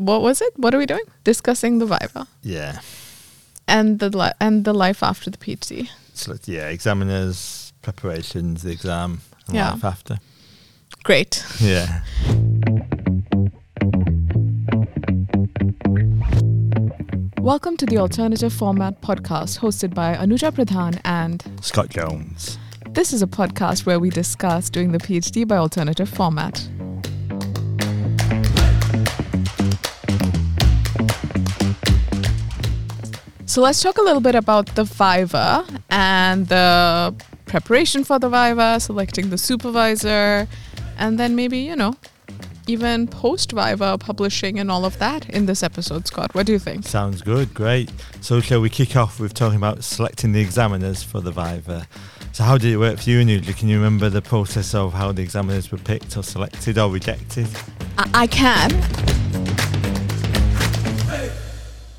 what was it? What are we doing? Discussing the Viva Yeah. and the li- and the life after the PhD. So yeah, examiners, preparations, the exam, and Yeah. life after. Great. Yeah. Welcome to the Alternative Format podcast hosted by Anuja Pradhan and Scott Jones. this is a podcast where we discuss doing the PhD by alternative format. So let's talk a little bit about the Viva and the preparation for the Viva, selecting the supervisor, and then maybe, you know, even post Viva publishing and all of that in this episode, Scott. What do you think? Sounds good, great. So shall we kick off with talking about selecting the examiners for the Viva? So how did it work for you, Anuja? Can you remember the process of how the examiners were picked or selected or rejected? I, I can.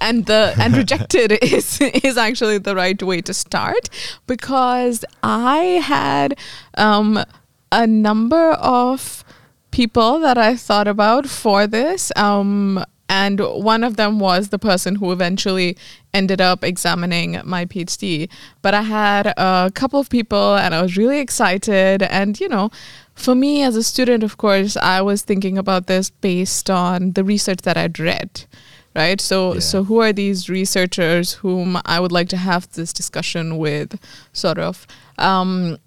And the and rejected is is actually the right way to start because I had um, a number of people that I thought about for this. Um, and one of them was the person who eventually ended up examining my PhD. But I had a couple of people and I was really excited. And, you know, for me as a student, of course, I was thinking about this based on the research that I'd read. Right. So Yeah. so who are these researchers whom I would like to have this discussion with, sort of. Um,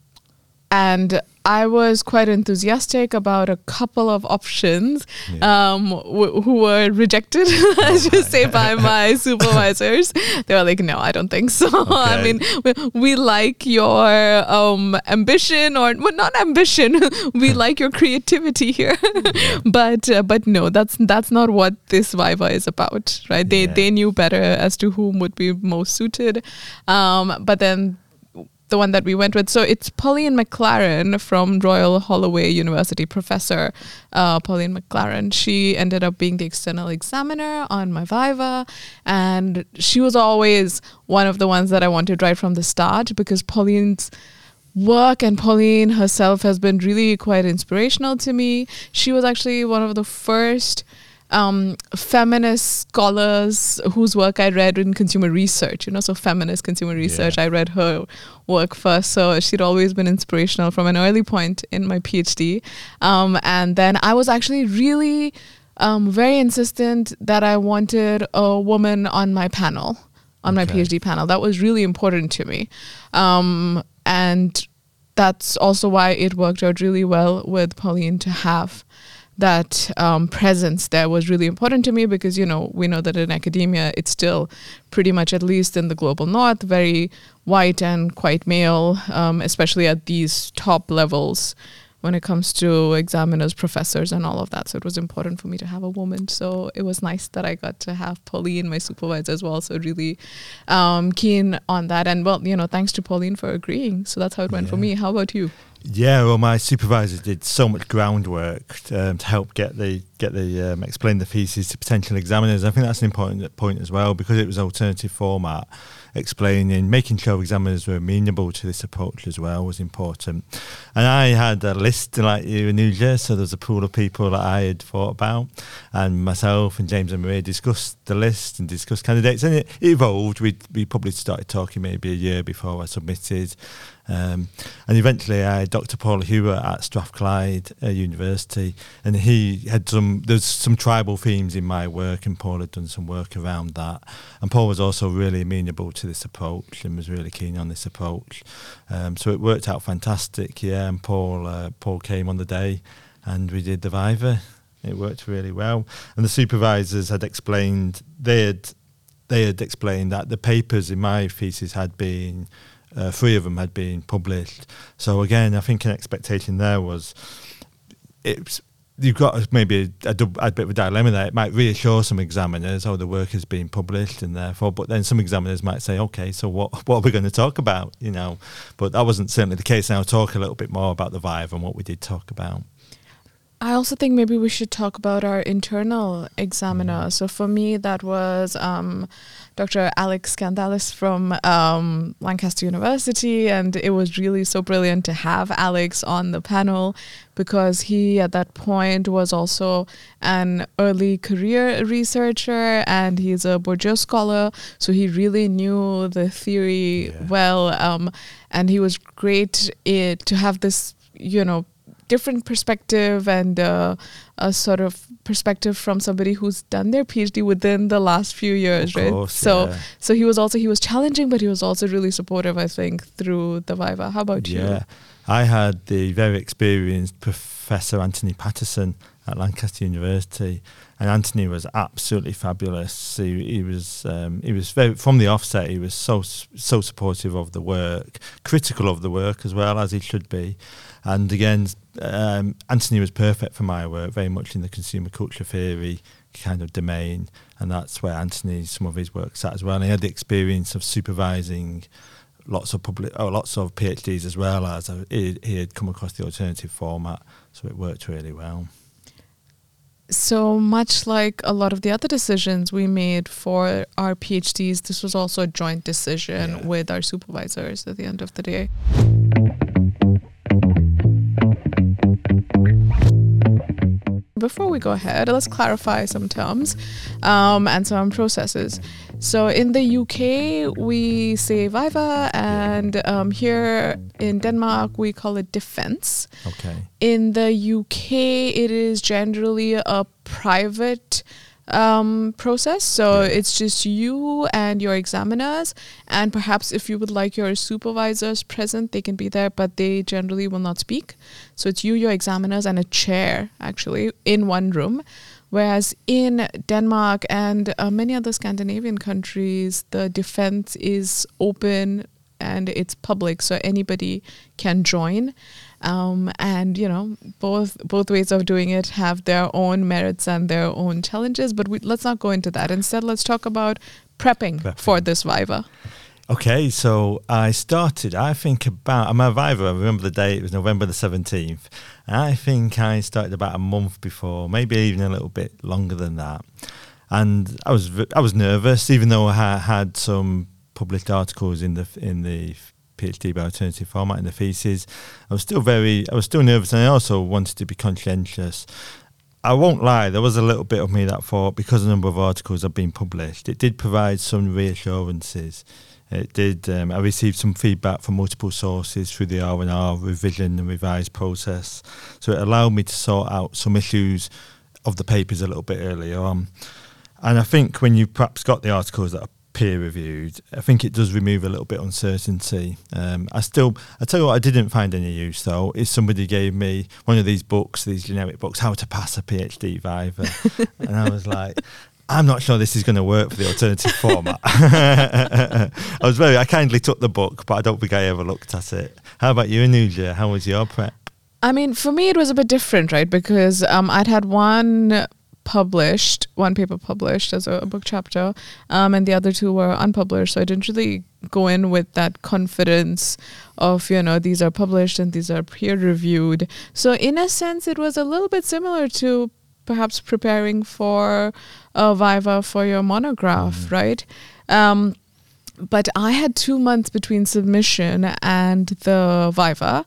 and I was quite enthusiastic about a couple of options um, w- who were rejected, let's just say, by my supervisors. They were like, no, I don't think so. I mean, we, we like your um, ambition, or well, not ambition. we like your creativity here, but uh, but no, that's that's not what this Viva is about, right? They Yeah. they knew better as to whom would be most suited, um, but then the one that we went with. So it's Pauline Maclaran from Royal Holloway University, Professor uh, Pauline Maclaran. She ended up being the external examiner on my Viva, and she was always one of the ones that I wanted right from the start because Pauline's work and Pauline herself has been really quite inspirational to me. She was actually one of the first um, feminist scholars whose work I read in consumer research, you know, so feminist consumer research. I read her work first. So she'd always been inspirational from an early point in my PhD. Um, and then I was actually really um, very insistent that I wanted a woman on my panel, on my PhD panel. That was really important to me. Um, and that's also why it worked out really well with Pauline to have that um, presence there was really important to me because you know we know that in academia it's still pretty much at least in the global north very white and quite male um, especially at these top levels when it comes to examiners professors and all of that. So it was important for me to have a woman. So it was nice that i got to have pauline my supervisor as well. So really um, keen on that. And well you know thanks to pauline for agreeing. So that's how it went for me. How about you? Yeah, well, my supervisor did so much groundwork um, to help get the get the um, explain the thesis to potential examiners. I think that's an important point as well because it was alternative format, explaining, making sure examiners were amenable to this approach as well was important. And I had a list like you, Anuja, so there was a pool of people that I had thought about, and myself and James and Maria discussed the list and discussed candidates, and it evolved. We we probably started talking maybe a year before I submitted. Um, and eventually, I had Dr. Paul Hewer at Strathclyde uh, University, and he had some. There's some tribal themes in my work, and Paul had done some work around that. And Paul was also really amenable to this approach and was really keen on this approach. Um, so it worked out fantastic. Yeah, and Paul uh, Paul came on the day, and we did the Viva. It worked really well, and the supervisors had explained they had they had explained that the papers in my thesis had been uh, three of them had been published. So again, I think an expectation there was it's you've got maybe a, a, a bit of a dilemma there. It might reassure some examiners, oh, the work has been published, and therefore, but then some examiners might say, okay, so what what are we going to talk about? You know, but that wasn't certainly the case. And I'll talk a little bit more about the Viva and what we did talk about. I also think maybe we should talk about our internal examiner. So for me, that was um, Dr. Alex Skandalis from um, Lancaster University, and it was really so brilliant to have Alex on the panel because he, at that point, was also an early career researcher and he's a Bourdieu scholar, so he really knew the theory Yeah. well, um, and he was great i to have this, you know different perspective and uh, a sort of perspective from somebody who's done their PhD within the last few years, Of right? course, so, yeah. so he was also he was challenging, but he was also really supportive. I think through the Viva. How about you? Yeah, I had the very experienced Professor Anthony Patterson at Lancaster University, and Anthony was absolutely fabulous. He, he was um, he was very from the offset. He was so so supportive of the work, critical of the work as well as he should be, and again, um, Anthony was perfect for my work, very much in the consumer culture theory kind of domain, and that's where Anthony some of his work sat as well. And he had the experience of supervising lots of public, oh, lots of PhDs as well as he, he had come across the alternative format, so it worked really well. So much like a lot of the other decisions we made for our PhDs, this was also a joint decision Yeah. with our supervisors at the end of the day. Before we go ahead, let's clarify some terms um, and some processes. So in the UK, we say Viva, and um, here in Denmark, we call it defense. Okay. In the UK, it is generally a private um, process. So Yeah. it's just you and your examiners. And perhaps if you would like your supervisors present, they can be there, but they generally will not speak. So it's you, your examiners, and a chair actually in one room. Whereas in Denmark and uh, many other Scandinavian countries, the defense is open and it's public, so anybody can join. Um, and you know, both both ways of doing it have their own merits and their own challenges. But we, let's not go into that. Instead, let's talk about prepping, Prepping. for this Viva. Okay, so I started, I think about, I'm a Viva, I remember the date, it was November the 17th. I think I started about a month before, maybe even a little bit longer than that. And I was I was nervous, even though I had some published articles in the in the PhD by alternative format in the thesis. I was still very, I was still nervous, and I also wanted to be conscientious. I won't lie, there was a little bit of me that thought because a number of articles have been published, it did provide some reassurances. It did. Um, I received some feedback from multiple sources through the R and R revision and revised process, so it allowed me to sort out some issues of the papers a little bit earlier on. And I think when you perhaps got the articles that are peer reviewed, I think it does remove a little bit of uncertainty. Um, I still, I tell you what, I didn't find any use though. Is somebody gave me one of these books, these generic books, how to pass a PhD Viva, and I was like. I'm not sure this is going to work for the alternative format. I was very, I kindly took the book, but I don't think I ever looked at it. How about you, Anuja? How was your prep? I mean, for me, it was a bit different, right? Because um, I'd had one published, one paper published as a, a book chapter, um, and the other two were unpublished. So I didn't really go in with that confidence of, you know, these are published and these are peer reviewed. So, in a sense, it was a little bit similar to perhaps preparing for a Viva for your monograph, right? Um, but I had two months between submission and the Viva.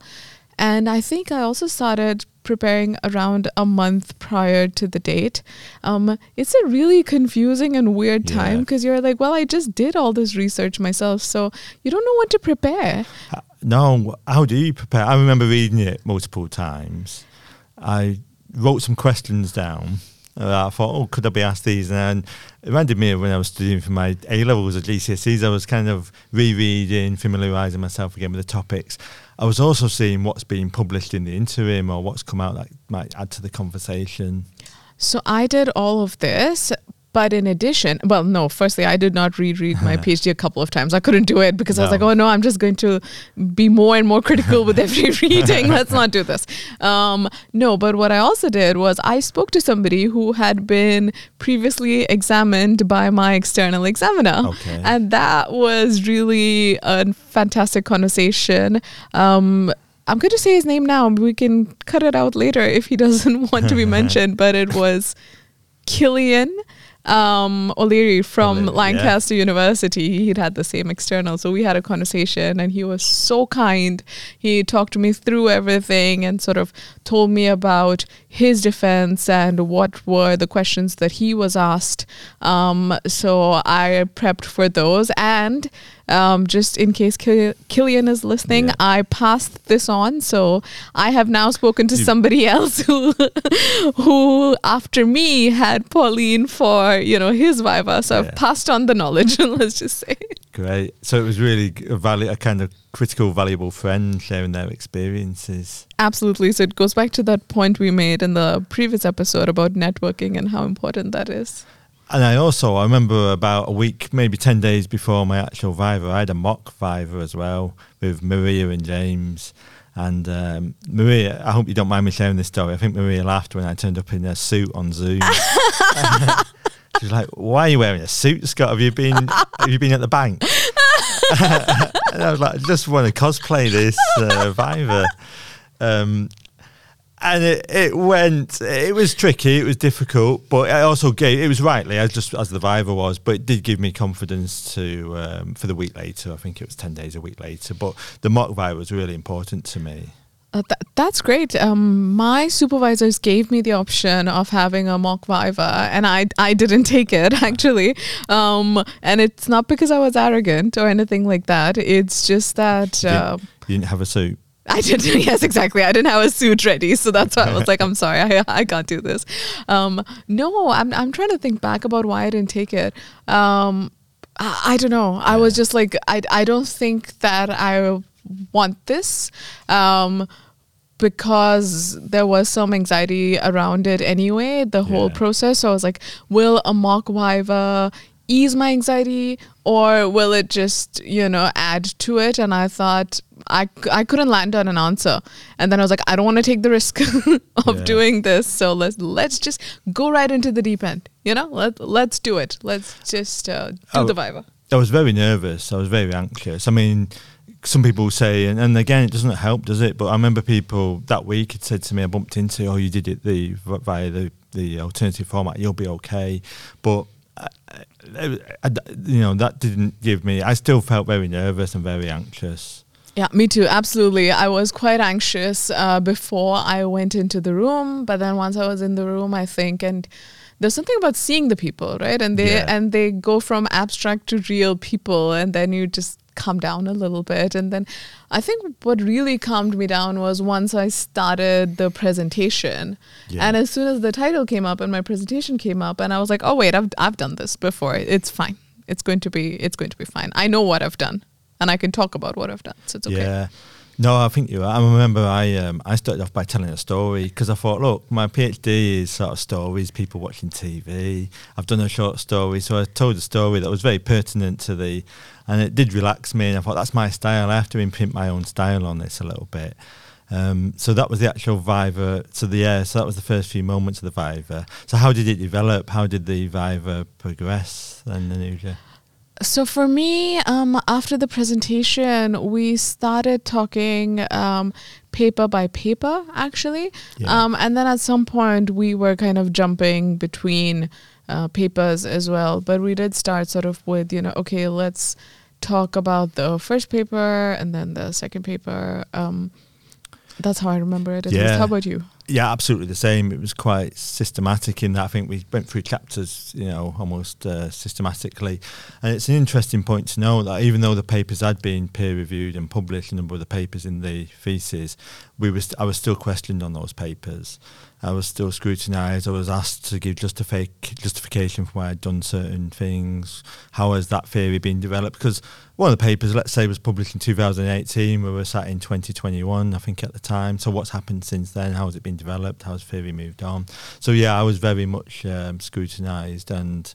And I think I also started preparing around a month prior to the date. Um, it's a really confusing and weird time Yeah. because you're like, well, I just did all this research myself, so you don't know what to prepare. Uh, No, how do you prepare? I remember reading it multiple times. I wrote some questions down. I thought, oh, could I be asked these? And it reminded me of when I was studying for my A levels at GCSEs. I was kind of rereading, familiarising myself again with the topics. I was also seeing what's being published in the interim or what's come out that might add to the conversation. So I did all of this, but in addition, well, no, firstly, I did not reread my PhD a couple of times. I couldn't do it because I was like, oh no, I'm just going to be more and more critical with every reading. Let's not do this. Um, no, but what I also did was I spoke to somebody who had been previously examined by my external examiner. Okay. And that was really a fantastic conversation. Um, I'm going to say his name now. We can cut it out later if he doesn't want to be mentioned. But it was Killian um, O'Leary from O'Leary, yeah. Lancaster University. He'd had the same external, so we had a conversation, and he was so kind. He talked to me through everything and sort of told me about his defense and what were the questions that he was asked. Um, so I prepped for those and. Um, just in case Kill- Killian is listening, Yeah. I passed this on. So I have now spoken to somebody else who, who after me had Pauline for you know his Viva. So Yeah. I've passed on the knowledge. Let's just say. Great. So it was really a, value, a kind of critical, valuable friend sharing their experiences. Absolutely. So it goes back to that point we made in the previous episode about networking and how important that is. And I also, I remember about a week, maybe 10 days before my actual Viva, I had a mock Viva as well with Maria and James. And um, Maria, I hope you don't mind me sharing this story. I think Maria laughed when I turned up in a suit on Zoom. She's like, "Why are you wearing a suit, Scott? Have you been Have you been at the bank?" and I was like, "I just want to cosplay this uh, Viva." Um, and it, it went it was tricky it was difficult but I also gave it was rightly as just as the Viva was but it did give me confidence to um, for the week later I think it was 10 days a week later but the mock Viva was really important to me Uh, th- that's great. Um, my supervisors gave me the option of having a mock Viva, and I I didn't take it actually. Um, and it's not because I was arrogant or anything like that. It's just that. You Uh, didn't, you didn't have a suit I didn't. Yes, exactly. I didn't have a suit ready, so that's why I was like, "I'm sorry, I, I can't do this." Um, no, I'm I'm trying to think back about why I didn't take it. Um, I, I don't know. I was just like, I I don't think that I want this. Um, because there was some anxiety around it anyway, the whole Yeah. process. So I was like, will a mock Viva ease my anxiety or will it just, you know, add to it? And I thought i, I couldn't land on an answer. And then I was like, I don't want to take the risk of Yeah. doing this. So let's let's just go right into the deep end. You know, let let's do it. Let's just uh, do Oh. the Viva. I was very nervous. I was very anxious. I mean, some people say, and, and again, it doesn't help, does it? But I remember people that week had said to me, I bumped into, oh, you did it the via the the alternative format. You'll be okay. But I, I- you know, that didn't give me. I still felt very nervous and very anxious. Yeah, me too. Absolutely. I was quite anxious uh, before I went into the room, but then once I was in the room, I think, and there's something about seeing the people, right? And they Yeah. and they go from abstract to real people, and then you just calm down a little bit. And then I think what really calmed me down was once I started the presentation, Yeah. and as soon as the title came up and my presentation came up, and I was like, oh wait, I've I've done this before. It's fine. It's going to be it's going to be fine. I know what I've done, and I can talk about what I've done. So it's okay. Yeah. No, I think you're. I remember I um, I started off by telling a story because I thought, look, my PhD is sort of stories, people watching TV. I've done a short story, so I told a story that was very pertinent to the, and it did relax me. And I thought that's my style. I have to imprint my own style on this a little bit. Um, so that was the actual Viva. So the yeah, so that was the first few moments of the Viva. So how did it develop? How did the Viva progress? Then Anuja? So for me, um, after the presentation, we started talking um, paper by paper, actually, Yeah. um, and then at some point we were kind of jumping between uh, papers as well. But we did start sort of with you know, okay, let's talk about the first paper and then the second paper. Um, that's how I remember it. at least. Yeah. How about you? Yeah, absolutely the same. It was quite systematic in that. I think we went through chapters, you know, almost uh, systematically. And it's an interesting point to know that even though the papers had been peer reviewed and published, a number of the papers in the thesis, we was I was still questioned on those papers. I was still scrutinised. I was asked to give justific- justification for why I'd done certain things. How has that theory been developed? Because one of the papers, let's say, was published in 2018. We were sat in 2021, I think, at the time. So what's happened since then? How has it been developed? How has theory moved on? So yeah, I was very much um, scrutinised and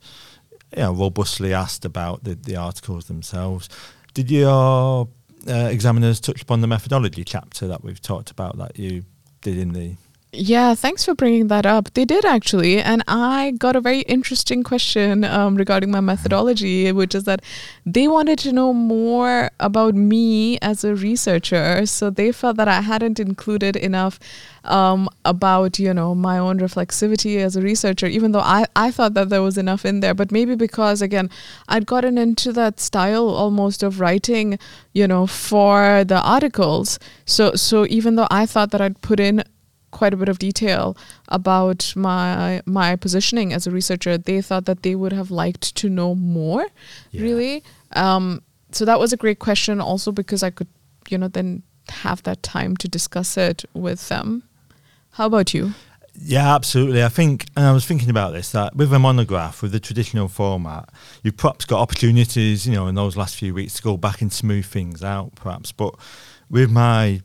robustly asked about the, the articles themselves. Did your uh, examiners touch upon the methodology chapter that we've talked about that you did in the Yeah, thanks for bringing that up. They did actually. And I got a very interesting question um, regarding my methodology, which is that they wanted to know more about me as a researcher. So they felt that I hadn't included enough um, about, you know, my own reflexivity as a researcher, even though I, I thought that there was enough in there. But maybe because, again, I'd gotten into that style almost of writing, you know, for the articles. So, so even though I thought that I'd put in quite a bit of detail about my my positioning as a researcher, they thought that they would have liked to know more, yeah. really. Um, so that was a great question, also because I could, you know, then have that time to discuss it with them. How about you? Yeah, absolutely. I think, and I was thinking about this that with a monograph, with the traditional format, you've perhaps got opportunities, you know, in those last few weeks to go back and smooth things out, perhaps. But with my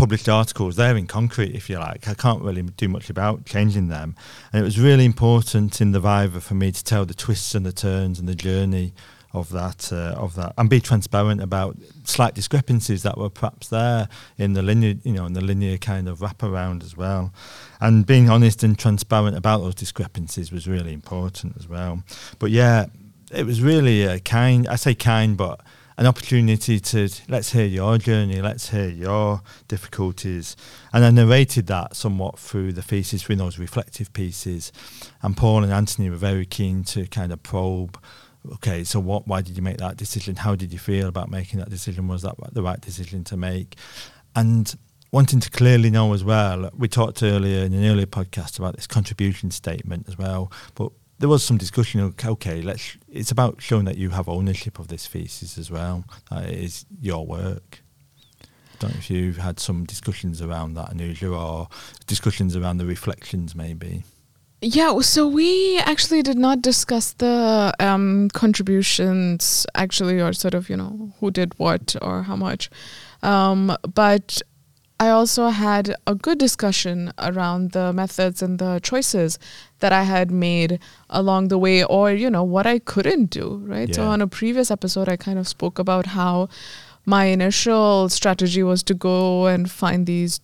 published articles, they're in concrete, if you like. I can't really do much about changing them. And it was really important in the Viva for me to tell the twists and the turns and the journey of that uh, of that and be transparent about slight discrepancies that were perhaps there in the linear you know in the linear kind of wraparound as well and being honest and transparent about those discrepancies was really important as well but yeah it was really a kind I say kind but an opportunity to let's hear your journey, let's hear your difficulties. And I narrated that somewhat through the thesis, through those reflective pieces. And Paul and Anthony were very keen to kind of probe. Okay, so what? Why did you make that decision? How did you feel about making that decision? Was that the right decision to make? And wanting to clearly know as well. We talked earlier in an earlier podcast about this contribution statement as well, but there was some discussion. Of, Okay, let's. It's about showing that you have ownership of this thesis as well. That it is your work. I don't know if you've had some discussions around that, Anuja, or discussions around the reflections, maybe. Yeah, so we actually did not discuss the um, contributions, actually, or sort of, you know, who did what or how much. Um, but I also had a good discussion around the methods and the choices that I had made along the way, or, you know, what I couldn't do, right? Yeah. So, on a previous episode, I kind of spoke about how my initial strategy was to go and find these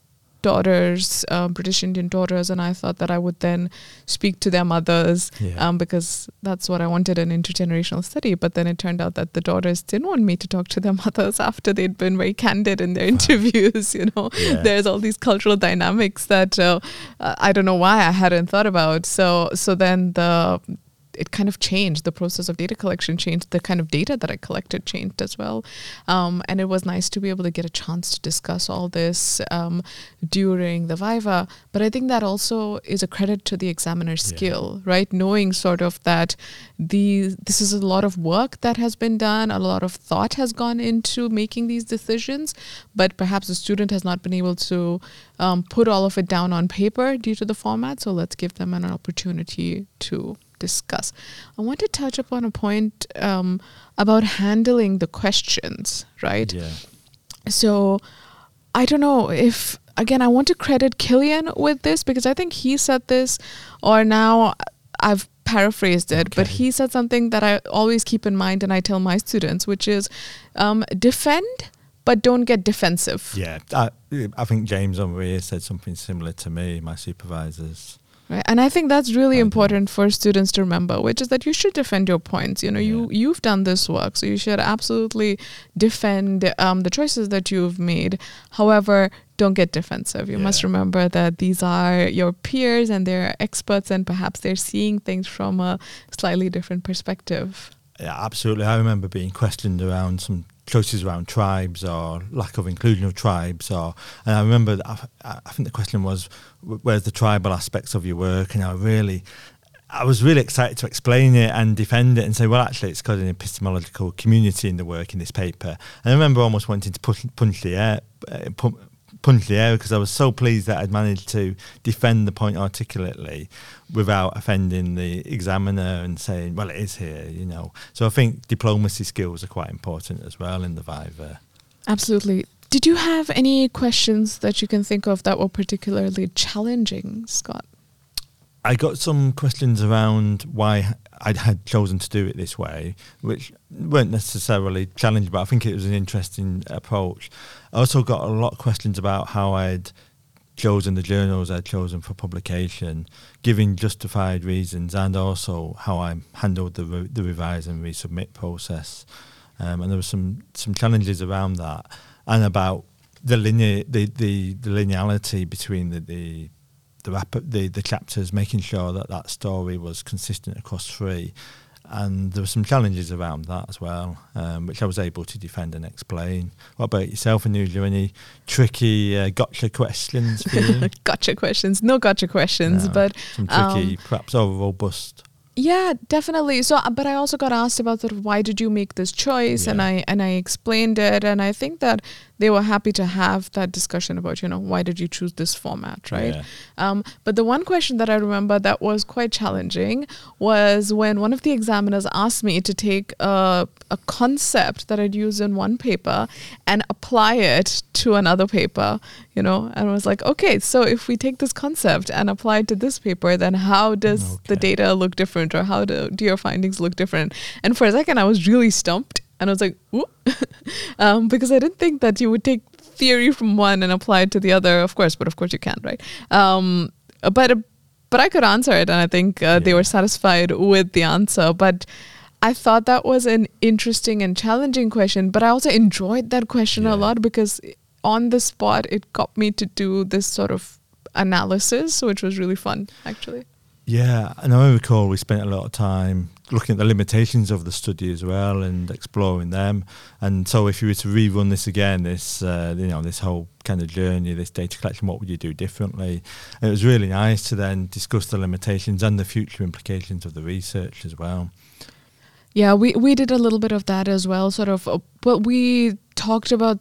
daughters, um, British Indian daughters, and I thought that I would then speak to their mothers yeah. um, because that's what I wanted an intergenerational study. But then it turned out that the daughters didn't want me to talk to their mothers after they'd been very candid in their interviews. You know, yeah. there's all these cultural dynamics that uh, I don't know why I hadn't thought about. So so then the it kind of changed. The process of data collection changed. The kind of data that I collected changed as well. Um, and it was nice to be able to get a chance to discuss all this um, during the Viva. But I think that also is a credit to the examiner's skill, right? Knowing sort of that the this is a lot of work that has been done, a lot of thought has gone into making these decisions, but perhaps the student has not been able to um, put all of it down on paper due to the format. So let's give them an opportunity to discuss. I want to touch upon a point um, about handling the questions, right? Yeah. So I don't know if again I want to credit Killian with this because I think he said this, or now I've paraphrased it, okay. but he said something that I always keep in mind and I tell my students, which is um, defend but don't get defensive. Yeah, I, I think James O'Meara said something similar to me, my supervisors. Right. And I think that's really important for students to remember, which is that you should defend your points. You know, yeah. you you've done this work, so you should absolutely defend um, the choices that you've made. However, don't get defensive. You yeah. must remember that these are your peers and they're experts, and perhaps they're seeing things from a slightly different perspective. Yeah, absolutely. I remember being questioned around some choices around tribes or lack of inclusion of tribes or and I remember I, I think the question was where's the tribal aspects of your work and I really I was really excited to explain it and defend it and say, well, actually, it's got an epistemological community in the work in this paper. And I remember almost wanting to punch, punch the air, uh, punch the air because I was so pleased that I'd managed to defend the point articulately without offending the examiner and saying, well, it is here, you know. So I think diplomacy skills are quite important as well in the Viva. Absolutely. Did you have any questions that you can think of that were particularly challenging, Scott? I got some questions around why I had chosen to do it this way, which weren't necessarily challenging, but I think it was an interesting approach. I also got a lot of questions about how I'd chosen, the journals I'd chosen for publication, giving justified reasons, and also how I handled the re- the revise and resubmit process. Um, and there were some some challenges around that, and about the linear the, the, the linearity between the the the, rap- the the chapters, making sure that that story was consistent across three and there were some challenges around that as well, um, which I was able to defend and explain. What about yourself, Anuja? Any tricky uh, gotcha questions for you? gotcha questions? No gotcha questions, no, but some tricky, um, perhaps over robust. Yeah, definitely. So, uh, but I also got asked about sort of why did you make this choice, yeah. and I and I explained it, and I think that they were happy to have that discussion about you know why did you choose this format right yeah. um, but the one question that i remember that was quite challenging was when one of the examiners asked me to take a, a concept that i'd used in one paper and apply it to another paper you know and I was like okay so if we take this concept and apply it to this paper then how does okay. the data look different or how do, do your findings look different and for a second i was really stumped and I was like, um, because I didn't think that you would take theory from one and apply it to the other. Of course, but of course you can, right? Um, but but I could answer it, and I think uh, yeah. they were satisfied with the answer. But I thought that was an interesting and challenging question. But I also enjoyed that question yeah. a lot because on the spot it got me to do this sort of analysis, which was really fun, actually. Yeah, and I recall we spent a lot of time looking at the limitations of the study as well and exploring them. And so, if you were to rerun this again, this uh, you know this whole kind of journey, this data collection, what would you do differently? And it was really nice to then discuss the limitations and the future implications of the research as well. Yeah, we we did a little bit of that as well. Sort of, uh, but we talked about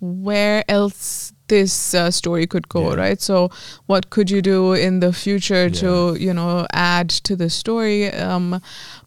where else this uh, story could go yeah. right so what could you do in the future yeah. to you know add to the story um,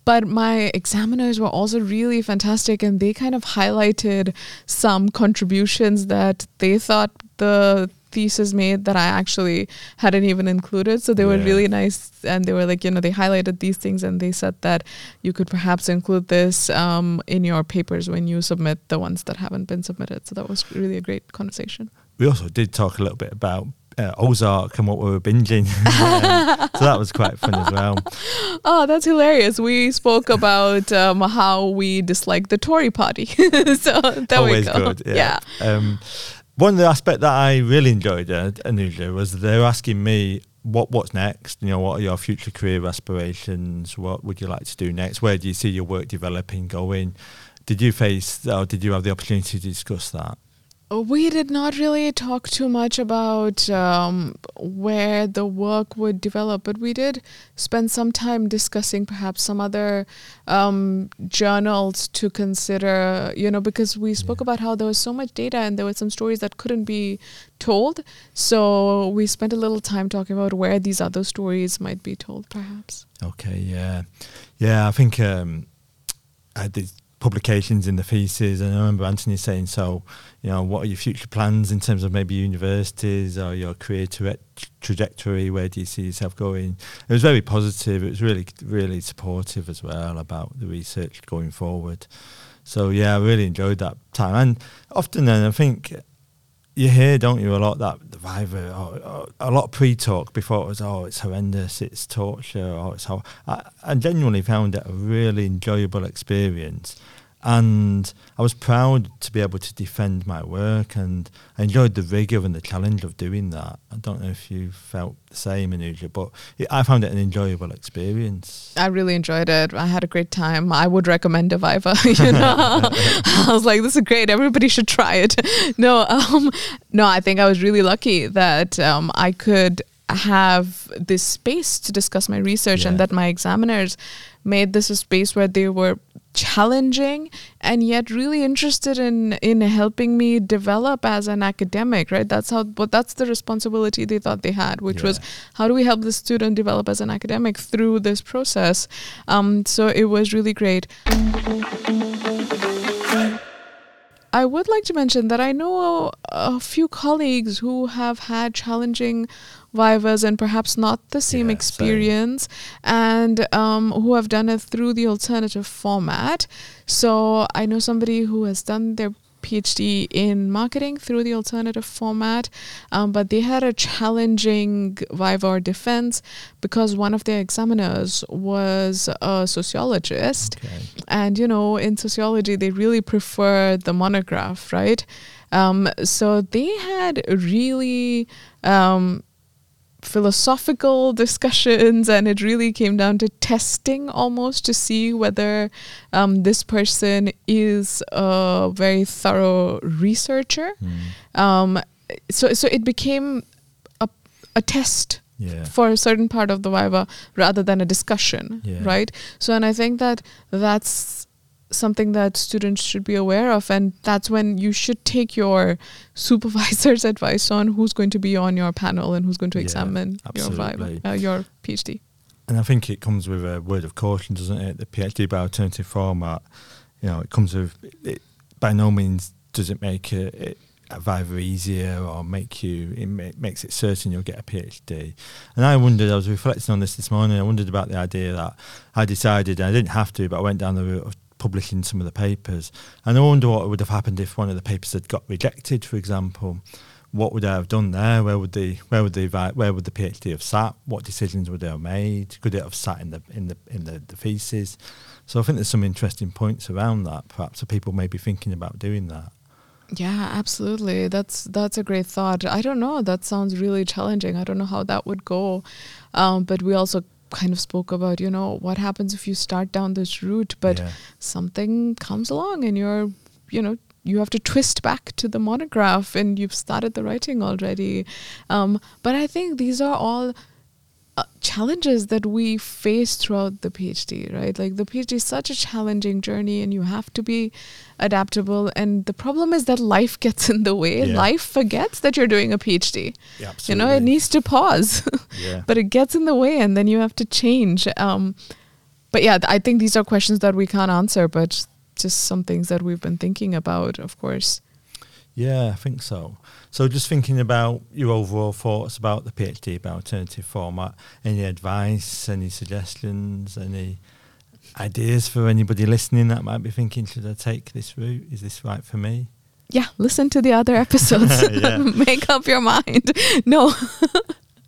but my examiners were also really fantastic and they kind of highlighted some contributions that they thought the thesis made that I actually hadn't even included. So they yeah. were really nice and they were like, you know, they highlighted these things and they said that you could perhaps include this um, in your papers when you submit the ones that haven't been submitted. So that was really a great conversation. We also did talk a little bit about uh, Ozark and what we were binging. so that was quite fun as well. Oh, that's hilarious. We spoke about um, how we dislike the Tory party. so there Always we go. good. Yeah. yeah. Um, one of the aspects that I really enjoyed, uh, Anuja, was they were asking me what what's next. You know, what are your future career aspirations? What would you like to do next? Where do you see your work developing, going? Did you face, or did you have the opportunity to discuss that? We did not really talk too much about um, where the work would develop, but we did spend some time discussing perhaps some other um, journals to consider, you know, because we spoke yeah. about how there was so much data and there were some stories that couldn't be told. So we spent a little time talking about where these other stories might be told, perhaps. Okay, yeah. Yeah, I think um, I did publications in the thesis. And I remember Anthony saying, so, you know, what are your future plans in terms of maybe universities or your career tra- trajectory? Where do you see yourself going? It was very positive. It was really, really supportive as well about the research going forward. So, yeah, I really enjoyed that time. And often then, I think you hear, don't you, a lot that the Viva, uh, or, a lot of pre-talk before it was, oh, it's horrendous, it's torture, or it's how. I, I genuinely found it a really enjoyable experience and I was proud to be able to defend my work and I enjoyed the rigour and the challenge of doing that. I don't know if you felt the same, Anuja, but I found it an enjoyable experience. I really enjoyed it. I had a great time. I would recommend Aviva. You know, I was like, this is great. Everybody should try it. No, um, no, I think I was really lucky that um, I could have this space to discuss my research yeah. and that my examiners made this a space where they were challenging and yet really interested in in helping me develop as an academic right? That's how but that's the responsibility they thought they had which yeah. was how do we help the student develop as an academic through this process? Um, so it was really great I would like to mention that I know a, few colleagues who have had challenging vivas and perhaps not the same yeah, experience same. and um, who have done it through the alternative format. So I know somebody who has done their PhD in marketing through the alternative format, um, but they had a challenging Viva defense because one of their examiners was a sociologist. Okay. And, you know, in sociology, they really prefer the monograph, right? Um, so they had really um, philosophical discussions, and it really came down to testing almost to see whether um, this person is a very thorough researcher. Mm. Um, so, so it became a, a test Yeah. for a certain part of the Viva rather than a discussion, Yeah. right? So, and I think that that's something that students should be aware of, and that's when you should take your supervisor's advice on who's going to be on your panel and who's going to Yeah, examine your Viva, uh, your PhD. And I think it comes with a word of caution, doesn't it? The PhD by alternative format, you know, it comes with, it, by no means does it make it, it either easier or make you, it ma- makes it certain you'll get a PhD. And I wondered, I was reflecting on this this morning, I wondered about the idea that I decided, I didn't have to, but I went down the route of publishing some of the papers. And I wonder what would have happened if one of the papers had got rejected, for example. What would I have done there? Where would the where would the where would the PhD have sat? What decisions would they have made? Could it have sat in the in the in the, the thesis? So I think there's some interesting points around that. Perhaps for people may be thinking about doing that. Yeah, absolutely. That's that's a great thought. I don't know. That sounds really challenging. I don't know how that would go. Um, but we also kind of spoke about, you know, what happens if you start down this route, but Yeah. something comes along and you're, you know, you have to twist back to the monograph and you've started the writing already. Um, but I think these are all challenges that we face throughout the PhD, right? Like the PhD is such a challenging journey and you have to be adaptable. And the problem is that life gets in the way. Yeah. Life forgets that you're doing a PhD. Yeah, You know, it needs to pause, Yeah. but it gets in the way and then you have to change. Um, but yeah, I think these are questions that we can't answer, but just some things that we've been thinking about, of course. Yeah, I think so. So just thinking about your overall thoughts about the PhD, about alternative format, any advice, any suggestions, any ideas for anybody listening that might be thinking, should I take this route? Is this right for me? Yeah, listen to the other episodes. Make up your mind. No.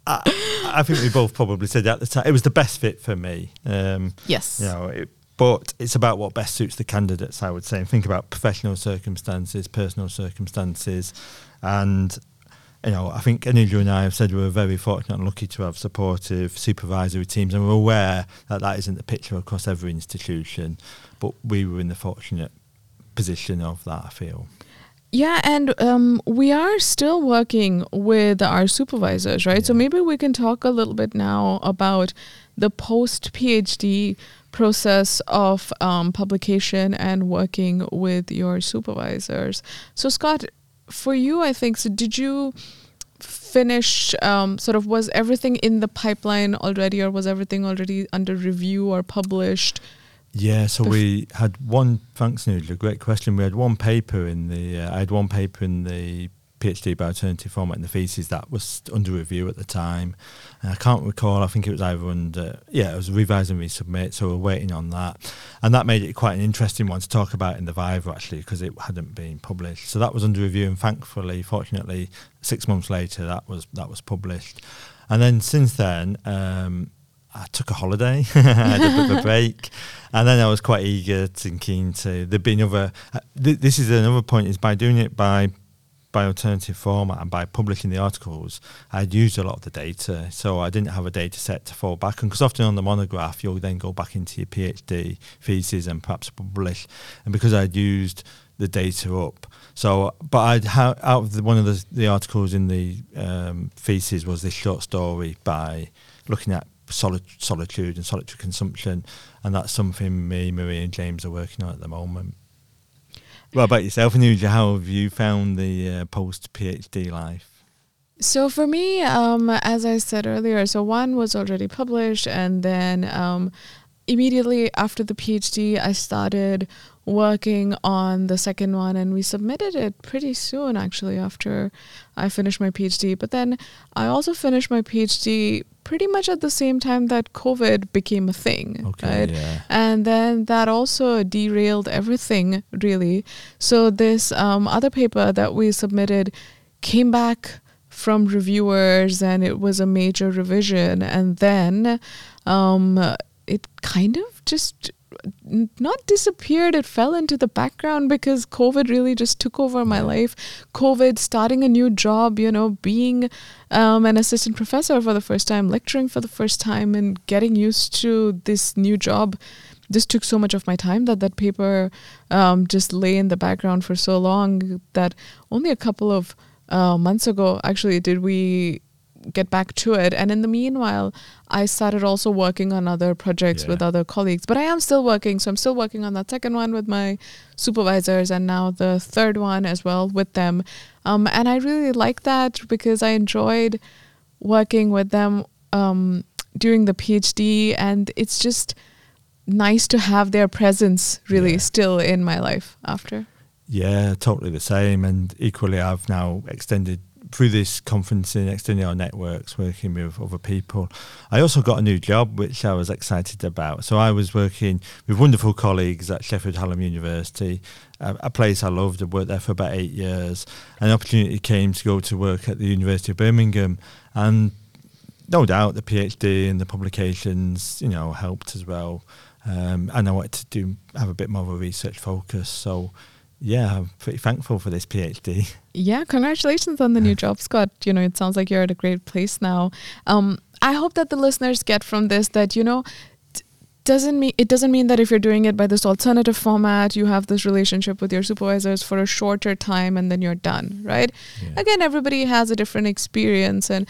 I, I think we both probably said at the time it was the best fit for me. Um, Yes. you know, it, but it's about what best suits the candidates, I would say, and think about professional circumstances, personal circumstances, and you know, I think Anuja and I have said we're very fortunate and lucky to have supportive supervisory teams, and we're aware that that isn't the picture across every institution, but we were in the fortunate position of that. I feel. Yeah, and um, we are still working with our supervisors, right? So maybe we can talk a little bit now about the post PhD process of um, publication and working with your supervisors. So, Scott, for you, I think, so did you finish um, sort of was everything in the pipeline already, or was everything already under review or published? Yeah, so Bef- we had one. Thanks, Noodle. Great question. We had one paper in the. Uh, I had one paper in the PhD by alternative format in the thesis that was under review at the time. And I can't recall. I think it was either under. Yeah, it was revise and resubmit. So we're waiting on that, and that made it quite an interesting one to talk about in the Viva actually because it hadn't been published. So that was under review, and thankfully, fortunately, six months later, that was that was published. And then since then. Um, I took a holiday, I had a bit of a break, and then I was quite eager and keen to. There'd been other. Uh, th- this is another point: is by doing it by by alternative format and by publishing the articles, I'd used a lot of the data, so I didn't have a data set to fall back on. Because often on the monograph, you'll then go back into your PhD thesis and perhaps publish, and because I'd used the data up. So, but I'd ha- out of the, one of the, the articles in the um, thesis was this short story by looking at solitude and solitary consumption, and that's something me, Marie, and James are working on at the moment. What about yourself, Anuja? How have you found the uh, post PhD life? So for me, um, as I said earlier, so one was already published, and then um, immediately after the PhD, I started working on the second one, and we submitted it pretty soon, actually, after I finished my PhD. But then I also finished my PhD pretty much at the same time that COVID became a thing, Okay, right? yeah. And then that also derailed everything, really. So, this um, other paper that we submitted came back from reviewers and it was a major revision. And then um, it kind of just not disappeared, it fell into the background because COVID really just took over my life. COVID, starting a new job, you know, being um, an assistant professor for the first time, lecturing for the first time, and getting used to this new job just took so much of my time that that paper um, just lay in the background for so long that only a couple of uh, months ago actually did we get back to it and in the meanwhile i started also working on other projects Yeah. with other colleagues but i am still working so i'm still working on that second one with my supervisors and now the third one as well with them um, and i really like that because i enjoyed working with them um, during the phd and it's just nice to have their presence really Yeah. still in my life after Yeah, totally the same. And equally, I've now extended through this conferencing, extending our networks, working with other people. I also got a new job, which I was excited about. So I was working with wonderful colleagues at Sheffield Hallam University, a, a place I loved. I worked there for about eight years. An opportunity came to go to work at the University of Birmingham, and no doubt the PhD and the publications, you know, helped as well. Um, and I wanted to do have a bit more of a research focus. So yeah, I'm pretty thankful for this PhD. Yeah, congratulations on the new job, Scott. You know, it sounds like you're at a great place now. Um, I hope that the listeners get from this that you know doesn't mean it doesn't mean that if you're doing it by this alternative format, you have this relationship with your supervisors for a shorter time and then you're done, right? Yeah. Again, everybody has a different experience and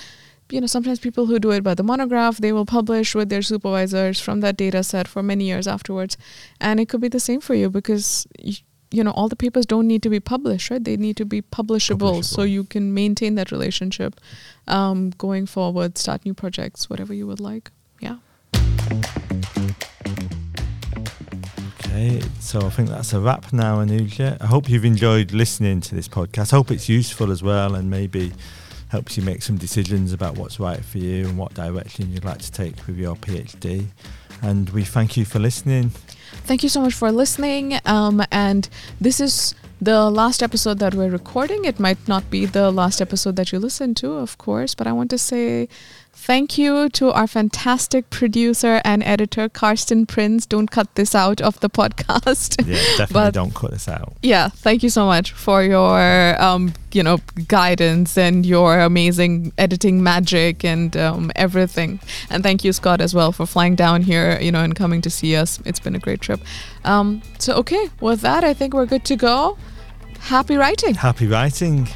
you know sometimes people who do it by the monograph they will publish with their supervisors from that data set for many years afterwards and it could be the same for you because you, know all the papers don't need to be published right they need to be publishable, so you can maintain that relationship um, going forward start new projects whatever you would like yeah Okay, so I think that's a wrap now, Anuja. I hope you've enjoyed listening to this podcast. I hope it's useful as well and maybe helps you make some decisions about what's right for you and what direction you'd like to take with your PhD. And we thank you for listening. Thank you so much for listening. Um, and this is the last episode that we're recording. It might not be the last episode that you listen to, of course, but I want to say thank you to our fantastic producer and editor, Karsten Prince. Don't cut this out of the podcast. Yeah, definitely But- don't cut this out. yeah, thank you so much for your, um, you know, guidance and your amazing editing magic and um, everything. And thank you, Scott, as well for flying down here, you know, and coming to see us. It's been a great trip. Um, so, okay, with that, I think we're good to go. Happy writing. Happy writing.